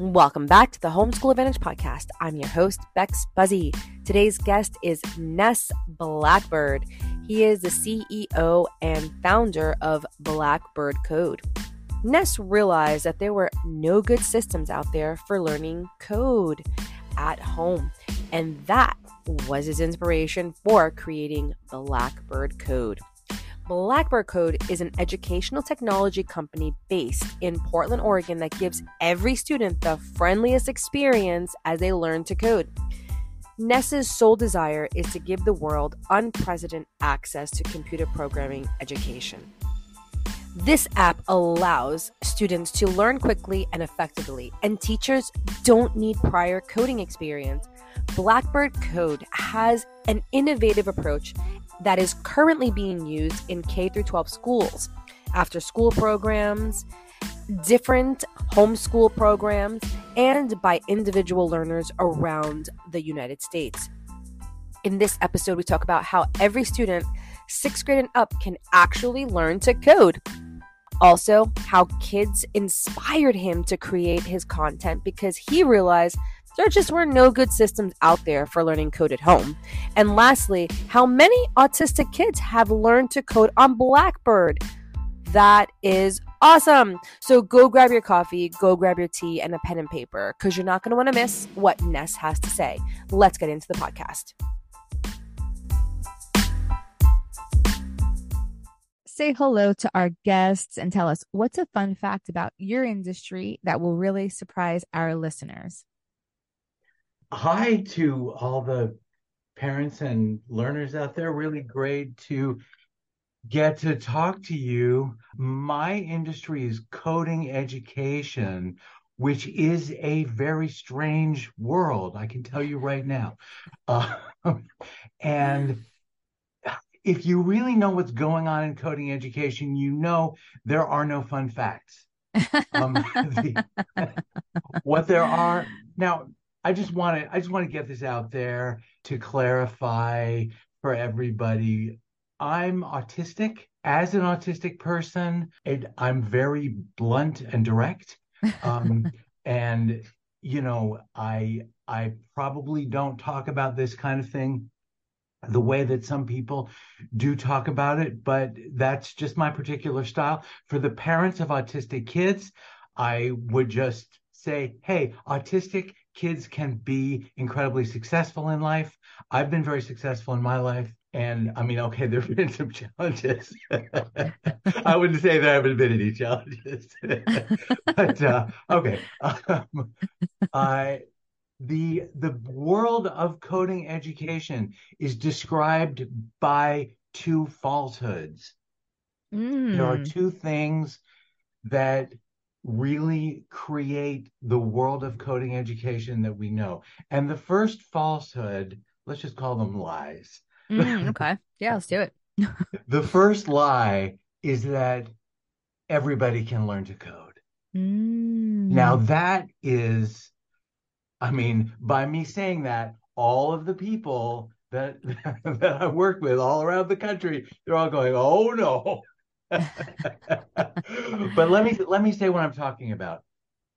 Welcome back to the Homeschool Advantage podcast. I'm your host, Bex Buzzy. Today's guest is Ness Blackbird. He is the CEO and founder of Blackbird Code. Ness realized that there were no good systems out there for learning code at home, and that was his inspiration for creating Blackbird Code. Blackbird Code is an educational technology company based in Portland, Oregon that gives every student the friendliest experience as they learn to code. Ness's sole desire is to give the world unprecedented access to computer programming education. This app allows students to learn quickly and effectively, and teachers don't need prior coding experience. Blackbird Code has an innovative approach that is currently being used in K through 12 schools, after school programs, different homeschool programs, and by individual learners around the United States. In this episode, we talk about how every student, sixth grade and up, can actually learn to code. Also, how kids inspired him to create his content because he realized there just were no good systems out there for learning code at home. And lastly, how many autistic kids have learned to code on Blackbird. That is awesome. So go grab your coffee, go grab your tea, and a pen and paper because you're not going to want to miss what Ness has to say. Let's get into the podcast. Say hello to our guests and tell us what's a fun fact about your industry that will really surprise our listeners hi to all the parents and learners out there. Really great to get to talk to you. My industry is coding education, which is a very strange world. I can tell you right now. Uh, and if you really know what's going on in coding education, you know there are no fun facts. Um, the, what there are now, I just want to I just want to get this out there to clarify for everybody. I'm autistic. As an autistic person, it, I'm very blunt and direct. Um, and you know, I I probably don't talk about this kind of thing the way that some people do talk about it, but that's just my particular style. For the parents of autistic kids, I would just say, hey, autistic kids can be incredibly successful in life. I've been very successful in my life. And I mean, okay, there have been some challenges. I wouldn't say there haven't been any challenges. but uh, okay. Um, I, the the world of coding education is described by two falsehoods. Mm. There are hmm. two things that really create the world of coding education that we know. And the first falsehood, let's just call them lies. Mm, okay. Yeah, let's do it. the first lie is that everybody can learn to code. Mm. Now, that is, I mean, by me saying that, all of the people that that I work with all around the country, they're all going, "Oh no, but let me let me say what I'm talking about.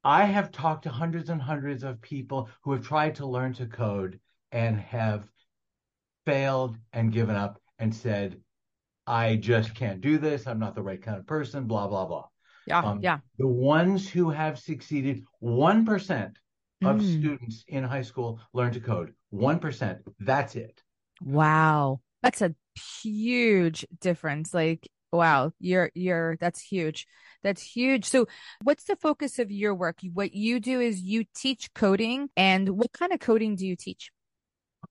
I have talked to hundreds and hundreds of people who have tried to learn to code and have failed and given up and said, I just can't do this. I'm not the right kind of person, blah, blah, blah. Yeah. Um, yeah. The ones who have succeeded, 1% of mm. students in high school learn to code. 1%. That's it. Wow. That's a huge difference. Like Wow, you're you're that's huge. That's huge. So, what's the focus of your work? What you do is you teach coding, and what kind of coding do you teach?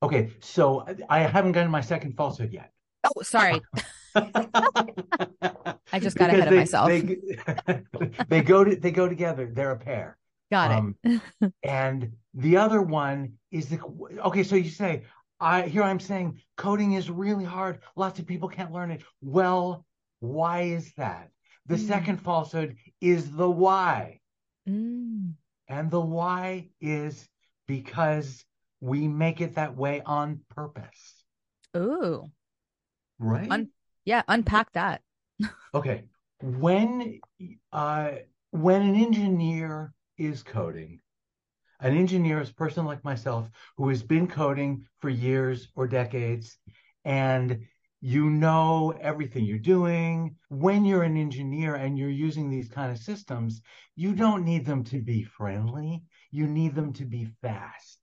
Okay, so I haven't gotten my second falsehood yet. Oh, sorry. I just got because ahead they, of myself. They, they go to, they go together. They're a pair. Got um, it. and the other one is the okay. So you say, I here I'm saying coding is really hard. Lots of people can't learn it. Well, why is that? The mm. second falsehood is the why. Mm. And the why is because we make it that way on purpose. Ooh. Right? Un- yeah, unpack that. okay. When uh when an engineer is coding, an engineer is a person like myself who has been coding for years or decades and you know everything you're doing. When you're an engineer and you're using these kind of systems, you don't need them to be friendly. You need them to be fast.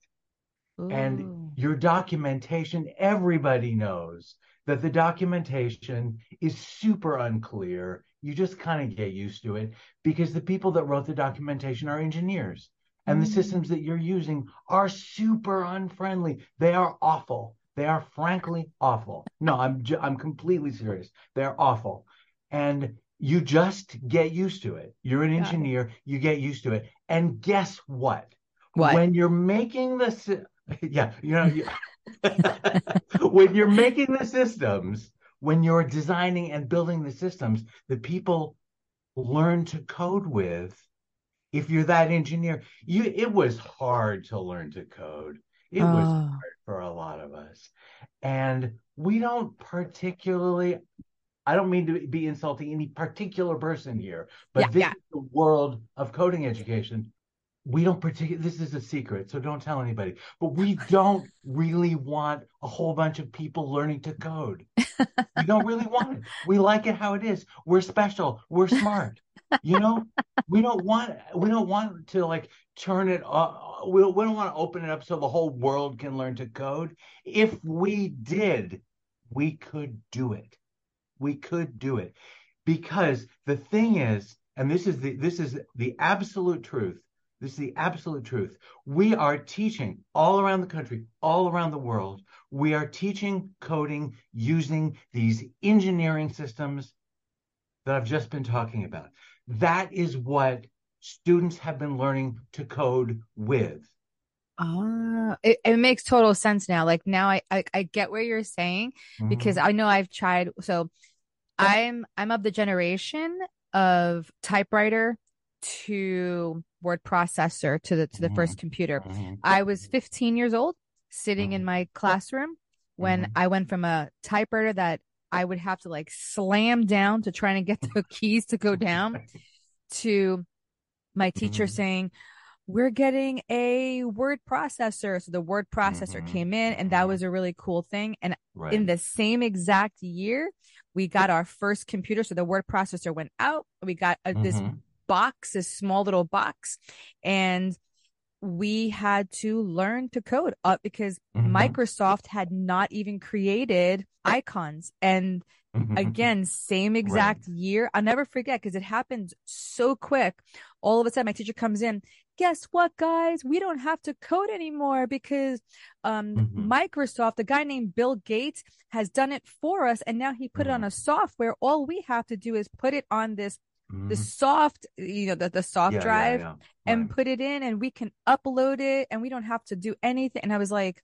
Ooh. And your documentation, everybody knows that the documentation is super unclear. You just kind of get used to it because the people that wrote the documentation are engineers. And the mm. systems that you're using are super unfriendly. They are awful. They are frankly awful. No, I'm I'm completely serious. They're awful, and you just get used to it. You're an engineer. You get used to it, and guess what? What? When you're making the yeah, you know, you, when you're making the systems, when you're designing and building the systems that people learn to code with, if you're that engineer, you it was hard to learn to code. It was oh. hard for a lot of us. And we don't particularly, I don't mean to be insulting any particular person here, but yeah, this yeah. is the world of coding education. We don't particularly, this is a secret, so don't tell anybody, but we don't really want a whole bunch of people learning to code. we don't really want it. We like it how it is. We're special. We're smart you know we don't want we don't want to like turn it uh, we, we don't want to open it up so the whole world can learn to code. If we did we could do it. We could do it. Because the thing is and this is the this is the absolute truth this is the absolute truth. We are teaching all around the country all around the world we are teaching coding using these engineering systems that I've just been talking about. That is what students have been learning to code with. Ah, it, it makes total sense now. Like now I, I, I get where you're saying mm-hmm. because I know I've tried. So I'm, I'm of the generation of typewriter to word processor to the, to the mm-hmm. first computer. Mm-hmm. I was 15 years old sitting in mm-hmm. my classroom when mm-hmm. I went from a typewriter that I would have to like slam down to try and get the keys to go down to my teacher mm-hmm. saying, we're getting a word processor. So the word processor mm-hmm. came in and that mm-hmm. was a really cool thing. And right. in the same exact year, we got our first computer. So the word processor went out. We got a, this mm-hmm. box, this small little box. And we had to learn to code up because mm-hmm. Microsoft had not even created icons. And mm-hmm. again, same exact right. year. I'll never forget because it happened so quick. All of a sudden, my teacher comes in. Guess what, guys? We don't have to code anymore because um, mm-hmm. Microsoft, the guy named Bill Gates, has done it for us. And now he put it on mm-hmm. a software. All we have to do is put it on this the mm-hmm. soft, you know, the, the soft yeah, drive yeah, yeah. and right. put it in and we can upload it and we don't have to do anything. And I was like,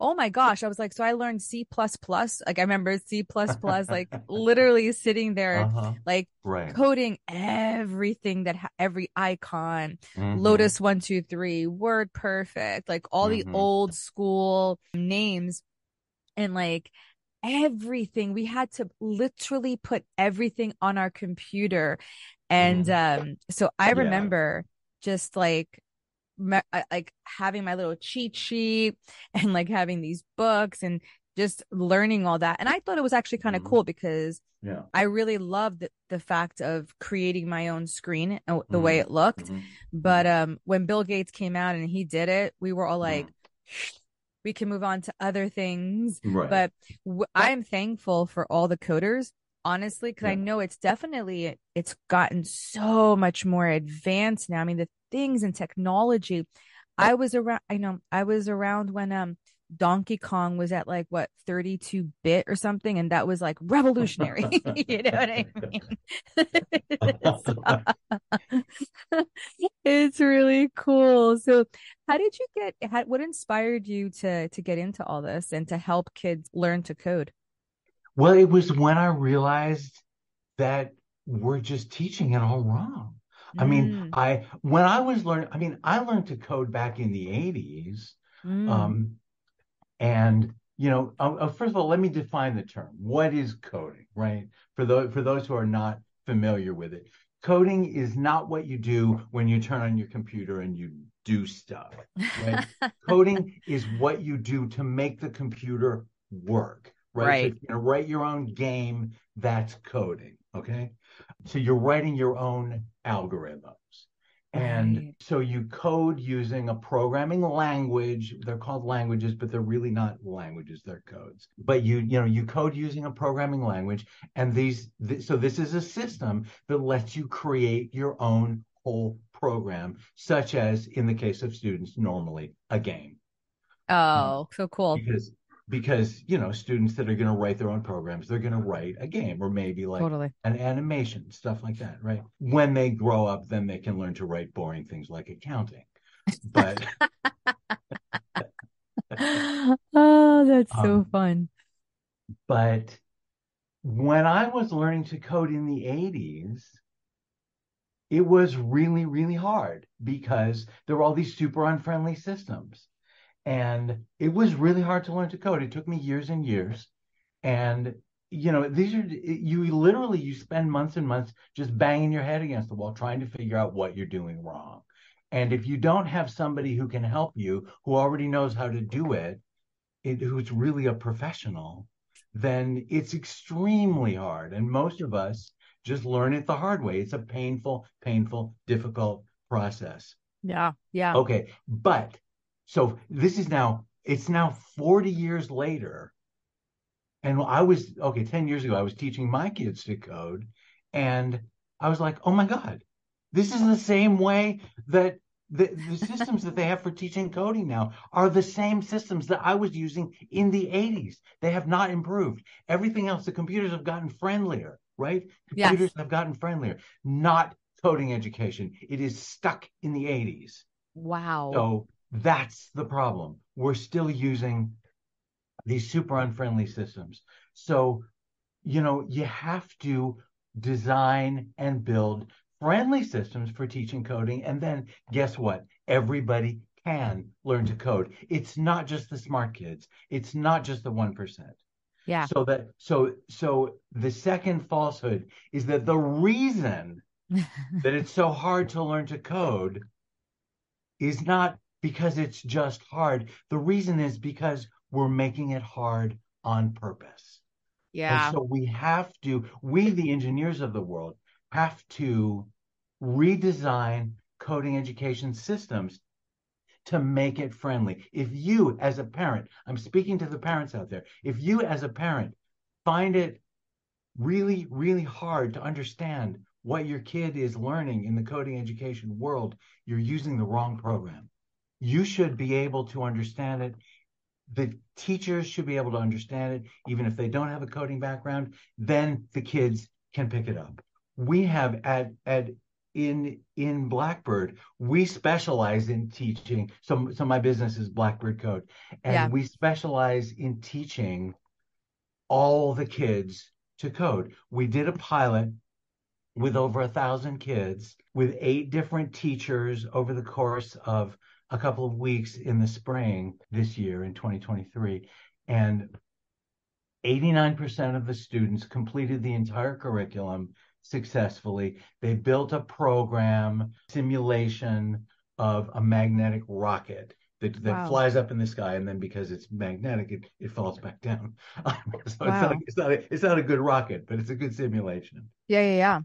oh my gosh. I was like, so I learned C plus plus. Like I remember C plus plus, like literally sitting there, uh-huh. like right. coding everything that ha- every icon, mm-hmm. Lotus one, two, three, word perfect, like all mm-hmm. the old school names. And like everything. We had to literally put everything on our computer. And mm. um, so I remember yeah. just like like having my little cheat sheet and like having these books and just learning all that. And I thought it was actually kind of mm. cool because yeah. I really loved the, the, fact of creating my own screen and the mm. way it looked. Mm-hmm. But um, when Bill Gates came out and he did it, we were all like, we can move on to other things. Right. But w- I'm thankful for all the coders, honestly, because yeah. I know it's definitely it's gotten so much more advanced now. I mean, the things and technology. I was around. I know I was around when um Donkey Kong was at like what 32 bit or something, and that was like revolutionary. you know what I mean? it's really cool. So, how did you get? How, what inspired you to to get into all this and to help kids learn to code? Well, it was when I realized that we're just teaching it all wrong. I mean, mm. I when I was learning, I mean, I learned to code back in the 80s. Mm. Um, and you know, uh, uh, first of all, let me define the term. What is coding, right? For those for those who are not familiar with it, coding is not what you do when you turn on your computer and you do stuff. Right? coding is what you do to make the computer work. Right. Right. So if you're gonna write your own game, that's coding. Okay. So you're writing your own algorithms. And Right. so you code using a programming language. They're called languages, but they're really not languages, they're codes. But you, you know, you code using a programming language. And these, th- so this is a system that lets you create your own whole program, such as in the case of students, normally a game. Oh, so cool. Because because you know students that are going to write their own programs they're going to write a game or maybe like Totally. an animation stuff like that right when they grow up then they can learn to write boring things like accounting but Oh, that's so Um, fun. but when i was learning to code in the 80s it was really really hard because there were all these super unfriendly systems and it was really hard to learn to code. It took me years and years. And you know these are you literally you spend months and months just banging your head against the wall trying to figure out what you're doing wrong. And if you don't have somebody who can help you who already knows how to do it, it who's really a professional then it's extremely hard. And most of us just learn it the hard way. It's a painful painful difficult process. Yeah. Yeah. Okay, but so this is now it's now 40 years later. And I was okay, 10 years ago, I was teaching my kids to code, and I was like, oh my God, this is the same way that the, the systems that they have for teaching coding now are the same systems that I was using in the 80s. They have not improved. Everything else, the computers have gotten friendlier, right? Yes. Computers have gotten friendlier, not coding education. It is stuck in the 80s. Wow. So that's the problem. We're still using these super unfriendly systems. So, you know, you have to design and build friendly systems for teaching coding. And then guess what? Everybody can learn to code. It's not just the smart kids. It's not just the 1%. Yeah. So that so so the second falsehood is that the reason that it's so hard to learn to code is not because it's just hard. The reason is because we're making it hard on purpose. Yeah. And so we have to, we, the engineers of the world, have to redesign coding education systems to make it friendly. If you, as a parent, I'm speaking to the parents out there, if you, as a parent, find it really, really hard to understand what your kid is learning in the coding education world, you're using the wrong program. You should be able to understand it. The teachers should be able to understand it, even if they don't have a coding background, then the kids can pick it up. We have at, at in in Blackbird, we specialize in teaching. So, so my business is Blackbird Code, and Yeah. we specialize in teaching all the kids to code. We did a pilot with over a thousand kids with eight different teachers over the course of a couple of weeks in the spring this year in 2023. And 89% of the students completed the entire curriculum successfully. They built a program simulation of a magnetic rocket that, that Wow. flies up in the sky, and then because it's magnetic, it, it falls back down. so it's, Wow. not, it's, not a, it's not a good rocket, but it's a good simulation. Yeah. Yeah. Yeah.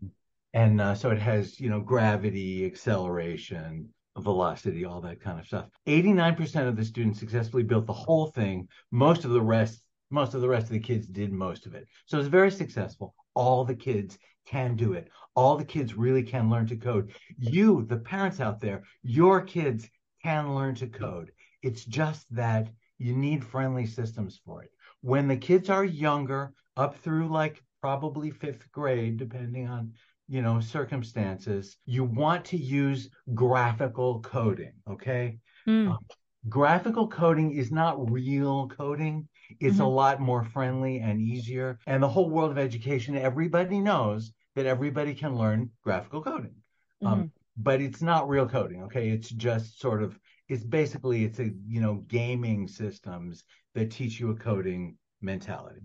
And uh, so it has, you know, gravity, acceleration, velocity, all that kind of stuff. 89% of the students successfully built the whole thing. Most of the rest, most of the rest of the kids did most of it. So it's very successful. All the kids can do it. All the kids really can learn to code. You, the parents out there, your kids can learn to code. It's just that you need friendly systems for it. When the kids are younger, up through like probably fifth grade, depending on you know circumstances you want to use graphical coding okay Mm. Um, graphical coding is not real coding it's a Mhm. lot more friendly and easier and the whole world of education everybody knows that everybody can learn graphical coding Mhm. um, but it's not real coding okay it's just sort of it's basically it's a you know gaming systems that teach you a coding mentality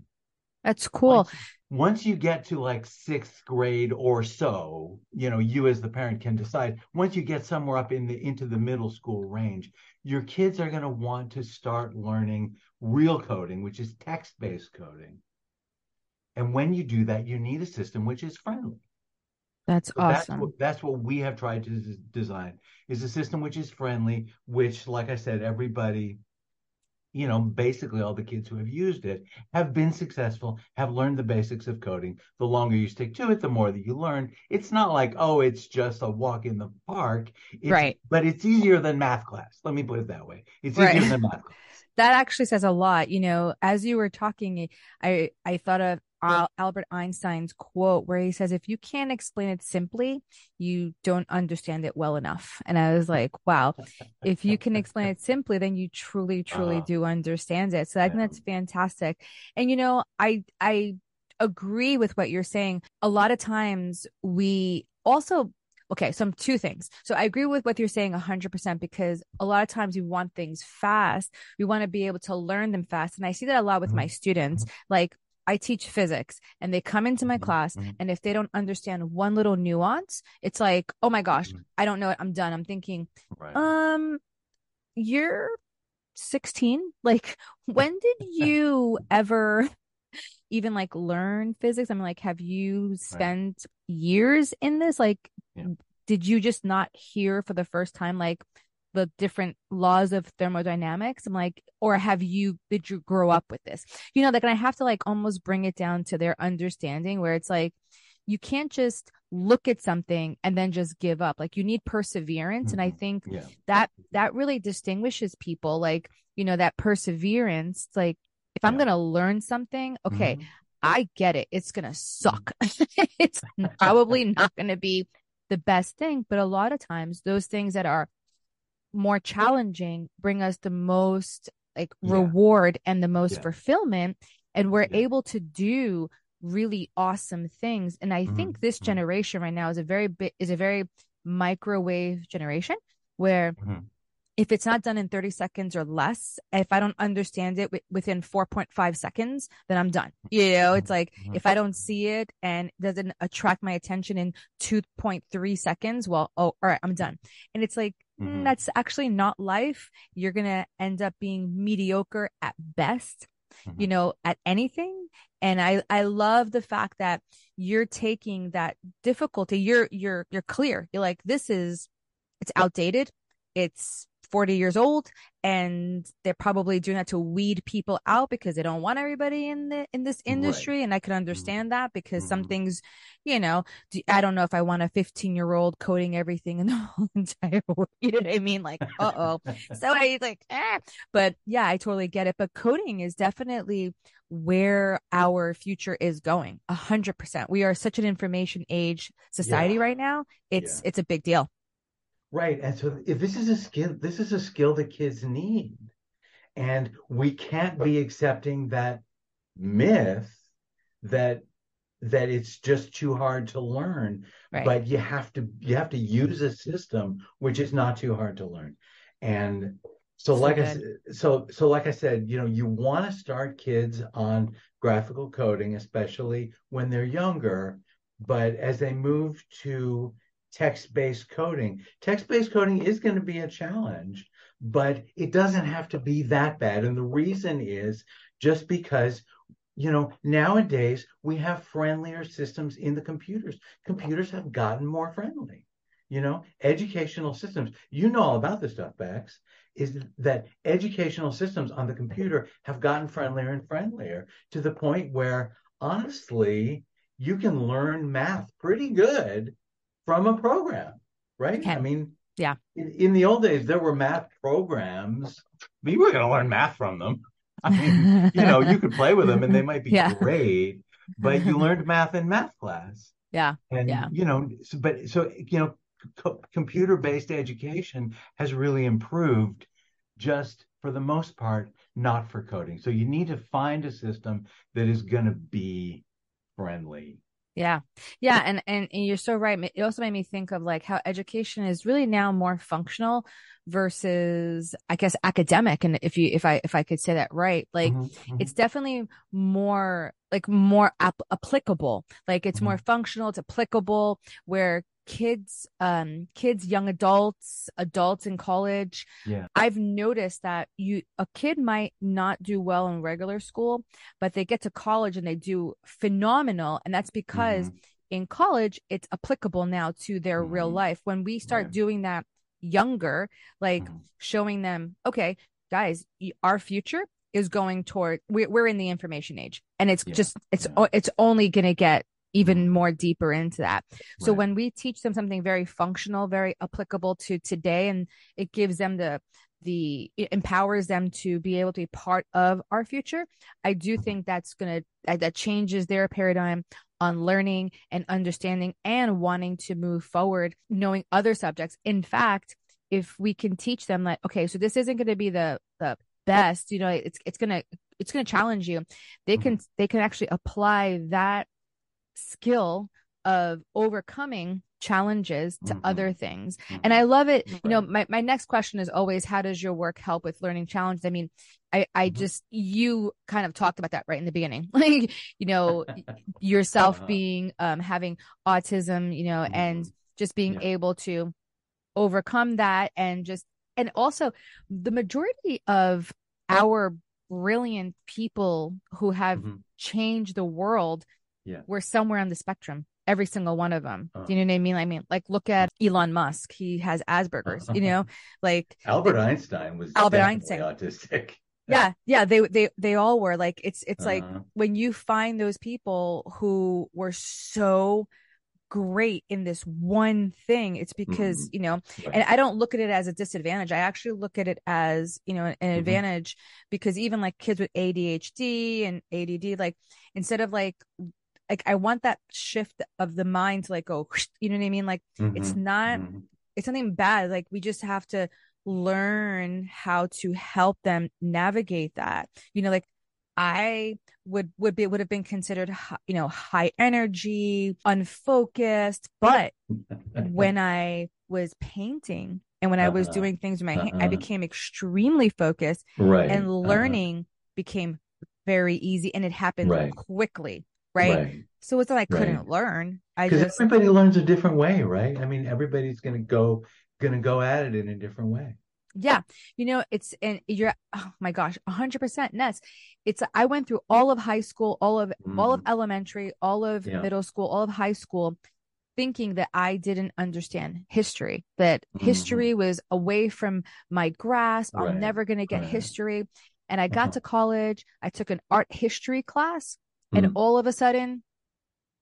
That's cool. Once, once you get to like sixth grade or so, you know, you as the parent can decide. Once you get somewhere up in the into the middle school range, your kids are going to want to start learning real coding, which is text-based coding. And when you do that, you need a system which is friendly. That's So awesome. That's what, that's what we have tried to des- design is a system which is friendly, which, like I said, everybody, you know, basically all the kids who have used it have been successful, have learned the basics of coding. The longer you stick to it, the more that you learn. It's not like, oh, it's just a walk in the park. It's, Right. But it's easier than math class. Let me put it that way. It's Right. easier than math class. That actually says a lot. You know, as you were talking, I I thought of Al- Albert Einstein's quote where he says, "If you can't explain it simply, you don't understand it well enough." And I was like, "Wow, if you can explain it simply, then you truly, truly Uh-huh. do understand it." So I think that's fantastic. And you know, I I agree with what you're saying. A lot of times we also okay, some two things. So I agree with what you're saying 100% because a lot of times we want things fast. We want to be able to learn them fast. And I see that a lot with my Mhm. students. Like I teach physics and they come into my Mhm. class and if they don't understand one little nuance, it's like, "Oh my gosh. I don't know it. I'm done." I'm thinking, Right. "Um, you're 16? Like when did you ever even like learn physics? I'm like, have you spent years in this? Like, Yeah. did you just not hear for the first time like the different laws of thermodynamics? I'm like, or have you did you grow up with this? You know, like and I have to like almost bring it down to their understanding where it's like you can't just look at something and then just give up. Like you need perseverance. And I Mhm. think yeah. that that really distinguishes people like you know that perseverance like if i'm going to learn something okay Mhm. i get it it's going to suck it's probably not going to be the best thing but a lot of times those things that are more challenging bring us the most like Yeah. reward and the most Yeah. fulfillment and we're Yeah. able to do really awesome things and i Mhm. think this Mhm. generation right now is a very bit is a very microwave generation where Mhm. If it's not done in 30 seconds or less, if I don't understand it wi- within 4.5 seconds, then I'm done. You know, it's like Mhm. if I don't see it and doesn't attract my attention in 2.3 seconds, well, oh, all right, I'm done. And it's like, mm, Mhm. that's actually not life. You're going to end up being mediocre at best, you Mhm. know, at anything. And I, I love the fact that you're taking that difficulty. You're, you're, you're clear. You're like, this is, it's outdated. It's 40 years old and they're probably doing that to weed people out because they don't want everybody in the in this Right. industry and I can understand that because some Mhm. things you know I don't know if I want a 15 year old coding everything in the whole entire world you know what I mean like uh-oh so I like eh. but yeah I totally get it but coding is definitely where our future is going a hundred percent we are such an information age society Yeah. right now it's Yeah. it's a big deal Right. And so if this is a skill, this is a skill that kids need. And we can't be accepting that myth that that it's just too hard to learn. right But you have to you have to use a system which is not too hard to learn. And so So like I good. said, so so like I said, you know, you want to start kids on graphical coding, especially when they're younger. But as they move to text-based coding, text-based coding is going to be a challenge, but it doesn't have to be that bad. And the reason is just because you know, nowadays we have friendlier systems in the computers. Computers have gotten more friendly. You know, educational systems, you know all about this stuff, Bex, is that educational systems on the computer have gotten friendlier and friendlier to the point where honestly, you can learn math pretty good from a program, right? can. I mean, Yeah. In, in the old days, there were math programs. You were going to learn math from them. I mean, you know, you could play with them and they might be Yeah. great, but you learned math in math class. Yeah. And, Yeah. you know, so, but so, you know, co- computer based education has really improved just for the most part, not for coding. So you need to find a system that is going to be friendly. Yeah. Yeah. And, and, and you're so right. It also made me think of like how education is really now more functional versus, I guess, academic. And if you, if I, if I could say that right, like Mhm, mhm. it's definitely more like more ap- applicable like it's Mhm. more functional it's applicable where kids um kids young adults adults in college Yeah. i've noticed that you a kid might not do well in regular school but they get to college and they do phenomenal and that's because Mhm. in college it's applicable now to their real Mhm. life when we start Right. doing that younger like Mhm. showing them okay guys our future is going toward we're, we're in the information age and it's Yeah, just it's yeah. it's only going to get even Mhm. more deeper into that so Right. when we teach them something very functional very applicable to today and it gives them the the it empowers them to be able to be part of our future i do think that's going to that changes their paradigm on learning and understanding and wanting to move forward knowing other subjects in fact if we can teach them that okay so this isn't going to be the the best you know it's it's going to it's going to challenge you they can they can actually apply that skill of overcoming challenges to Mhm. other things and i love it you know my, my next question is always how does your work help with learning challenges i mean i i Mhm. just you kind of talked about that right in the beginning like you know yourself Uh-huh. being um having autism you know and Mhm. just being Yeah. able to overcome that and just and also the majority of our brilliant people who have Mhm. changed the world Yeah. were somewhere on the spectrum every single one of them Uh-huh. do you know what i mean i mean like look at elon musk he has asperger's you know like Albert Einstein was Albert Einstein. autistic. yeah yeah they they they all were like it's it's like Uh-huh. when you find those people who were so great in this one thing it's because Mhm. you know and i don't look at it as a disadvantage i actually look at it as you know an Mhm. advantage because even like kids with adhd and add like instead of like like i want that shift of the mind to like go you know what i mean like it's Mhm. not Mhm. it's something bad like we just have to learn how to help them navigate that you know like i would would be would have been considered you know high energy unfocused but when i was painting and when i was Uh-huh. doing things with my hand i Uh-huh. became extremely focused right and uh-huh. learning became very easy and it happened Right. quickly right? right so it's not like i couldn't Right. learn i because just everybody learns a different way right i mean everybody's gonna go gonna go at it in a different way Yeah, you know, it's and you're oh my gosh, 100% Ness. It's I went through all of high school, all of all of Mhm. elementary, all of Yeah. middle school, all of high school thinking that I didn't understand history, that Mhm. history was away from my grasp. I'm never going to get right. history. And I got Uh-huh. to college, I took an art history class, and Mhm. all of a sudden,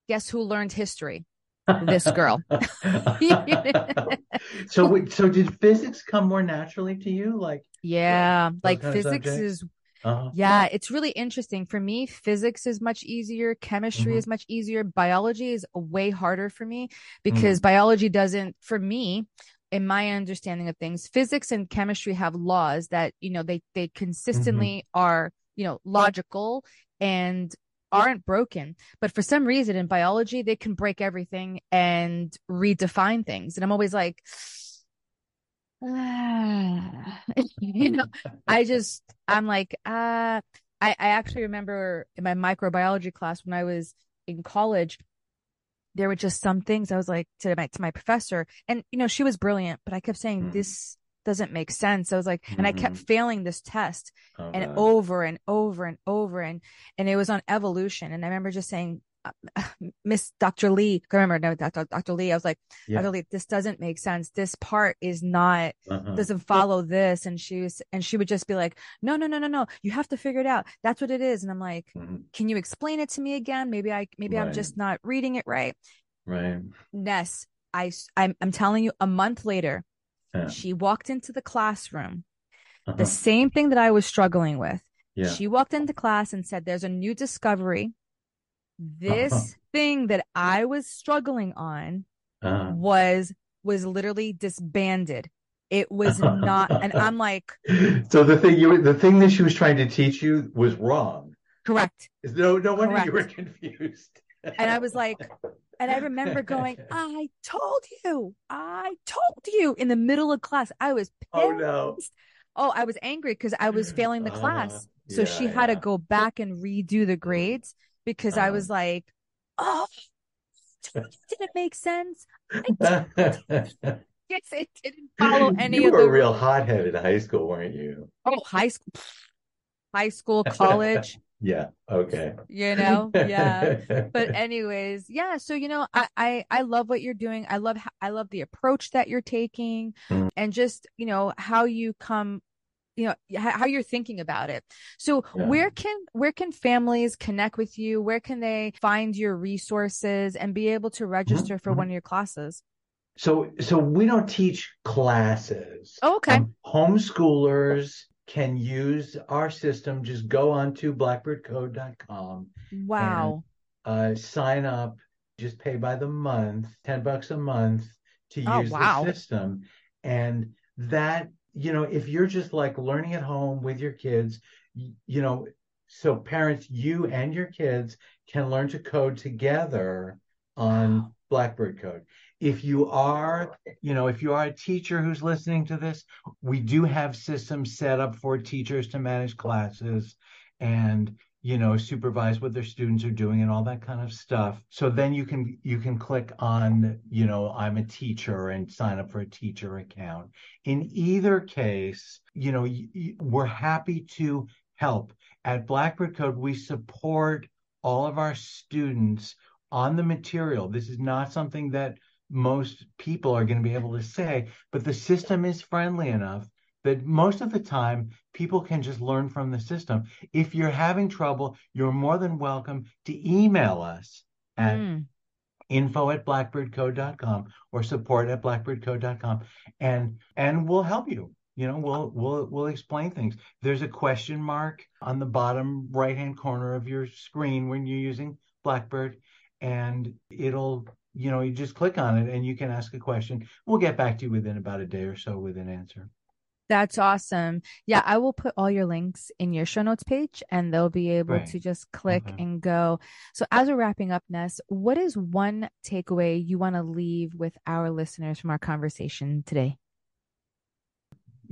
guess who learned history? This girl. so wait, so did physics come more naturally to you like Yeah, like physics is uh Yeah, it's really interesting. For me, physics is much easier, chemistry Mhm. is much easier, biology is way harder for me because biology doesn't, for me, in my understanding of things, physics and chemistry have laws that, you know, they they consistently are, you know, logical and aren't broken. But for some reason in biology, they can break everything and redefine things. And I'm always like, ah, you know, I just, I'm like, uh, I, I actually remember in my microbiology class when I was in college, there were just some things I was like to my, to my professor and, you know, she was brilliant, but I kept saying, Mhm. this doesn't make sense. I was like, and I kept Mhm. failing this test Oh, and God. over and over and over and and it was on evolution and i remember just saying uh, miss dr lee i remember no dr, dr lee i was like Yeah. dr lee this doesn't make sense this part is not Uh-huh. doesn't follow this and she was and she would just be like no no no no no you have to figure it out that's what it is and i'm like Mhm. can you explain it to me again maybe i maybe i'm just not reading it right right ness i i'm, I'm telling you a month later yeah. she walked into the classroom Uh-huh. the same thing that i was struggling with yeah she walked into class and said, There's a new discovery. This Uh-huh. thing that I was struggling on uh was was literally disbanded. It was not, and I'm like, so the thing you were- the thing that she was trying to teach you was wrong correct. no no wonder you were confused And I was like, and I remember going, I told you, I told you in the middle of class. I was pissed. oh no Oh, I was angry because I was failing the Uh, class. So she yeah, had to go back and redo the grades. because I Uh-huh. was like, oh, didn't make sense. Yes, it didn't follow any you of were the a real hothead in high school, weren't you? oh high school, high school, college. Yeah. Okay. You know, yeah. But anyways, yeah. So you know, I I, I love what you're doing. I love I love the approach that you're taking, Mm. and just you know how you come, you know how you're thinking about it. So Yeah. where can where can families connect with you? Where can they find your resources and be able to register for mhm. one of your classes? So, so we don't teach classes. Oh, okay. Um, homeschoolers can use our system. Just go on to blackbirdcode.com, Wow. uh, sign up, just pay by the month, 10 bucks a month to Oh, use wow. the system. And that, you know, if you're just like learning at home with your kids, y- you know, so parents, you and your kids can learn to code together on Blackbird Code. If you are, you know, if you are a teacher who's listening to this, we do have systems set up for teachers to manage classes and you know supervise what their students are doing and all that kind of stuff. So then you can you can click on you know i'm a teacher and sign up for a teacher account. In either case you know we're happy to help. At blackbird code we support all of our students on the material. This is not something that most people are going to be able to say but the system is friendly enough that most of the time people can just learn from the system. If you're having trouble, you're more than welcome to email us at Mm. info at blackbirdcode.com or support at blackbirdcode.com and and we'll help you. You know, we'll we'll we'll explain things. There's a question mark on the bottom right hand corner of your screen when you're using Blackbird, and it'll you know you just click on it and you can ask a question. We'll get back to you within about a day or so with an answer. That's awesome. Yeah, I will put all your links in your show notes page and they'll be able Great. to just click Okay. and go. So, as we're wrapping up, Ness, what is one takeaway you want to leave with our listeners from our conversation today?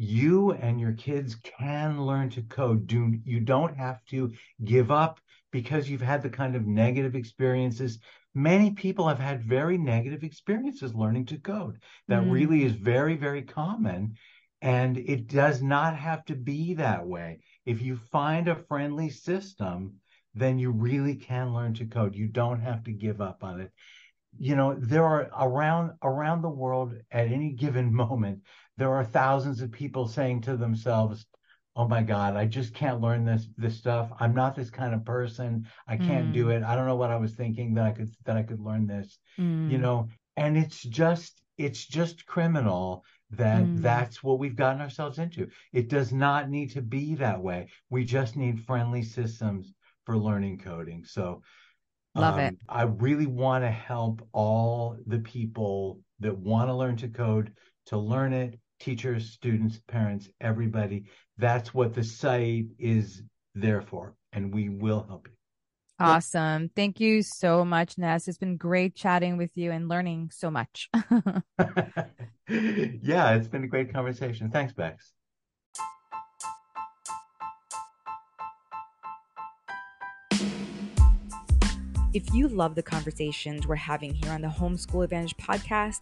You and your kids can learn to code. Do you don't have to give up because you've had the kind of negative experiences. Many people have had very negative experiences learning to code. That Mm. really is very, very common. And it does not have to be that way. If you find a friendly system, then you really can learn to code. You don't have to give up on it. You know, there are around around the world at any given moment, there are thousands of people saying to themselves, "Oh my God, I just can't learn this this stuff. I'm not this kind of person. I can't do it. I don't know what I was thinking that I could that I could learn this." You Mm. know, and it's just it's just criminal that Mm. that's what we've gotten ourselves into. It does not need to be that way. We just need friendly systems for learning coding. So Love um, it. I really want to help all the people that want to learn to code to learn it, teachers, students, parents, everybody. That's what the site is there for, and we will help you. Awesome. Thank you so much, Ness. It's been great chatting with you and learning so much. yeah, it's been a great conversation. Thanks, Bex. If you love the conversations we're having here on the Homeschool Advantage podcast,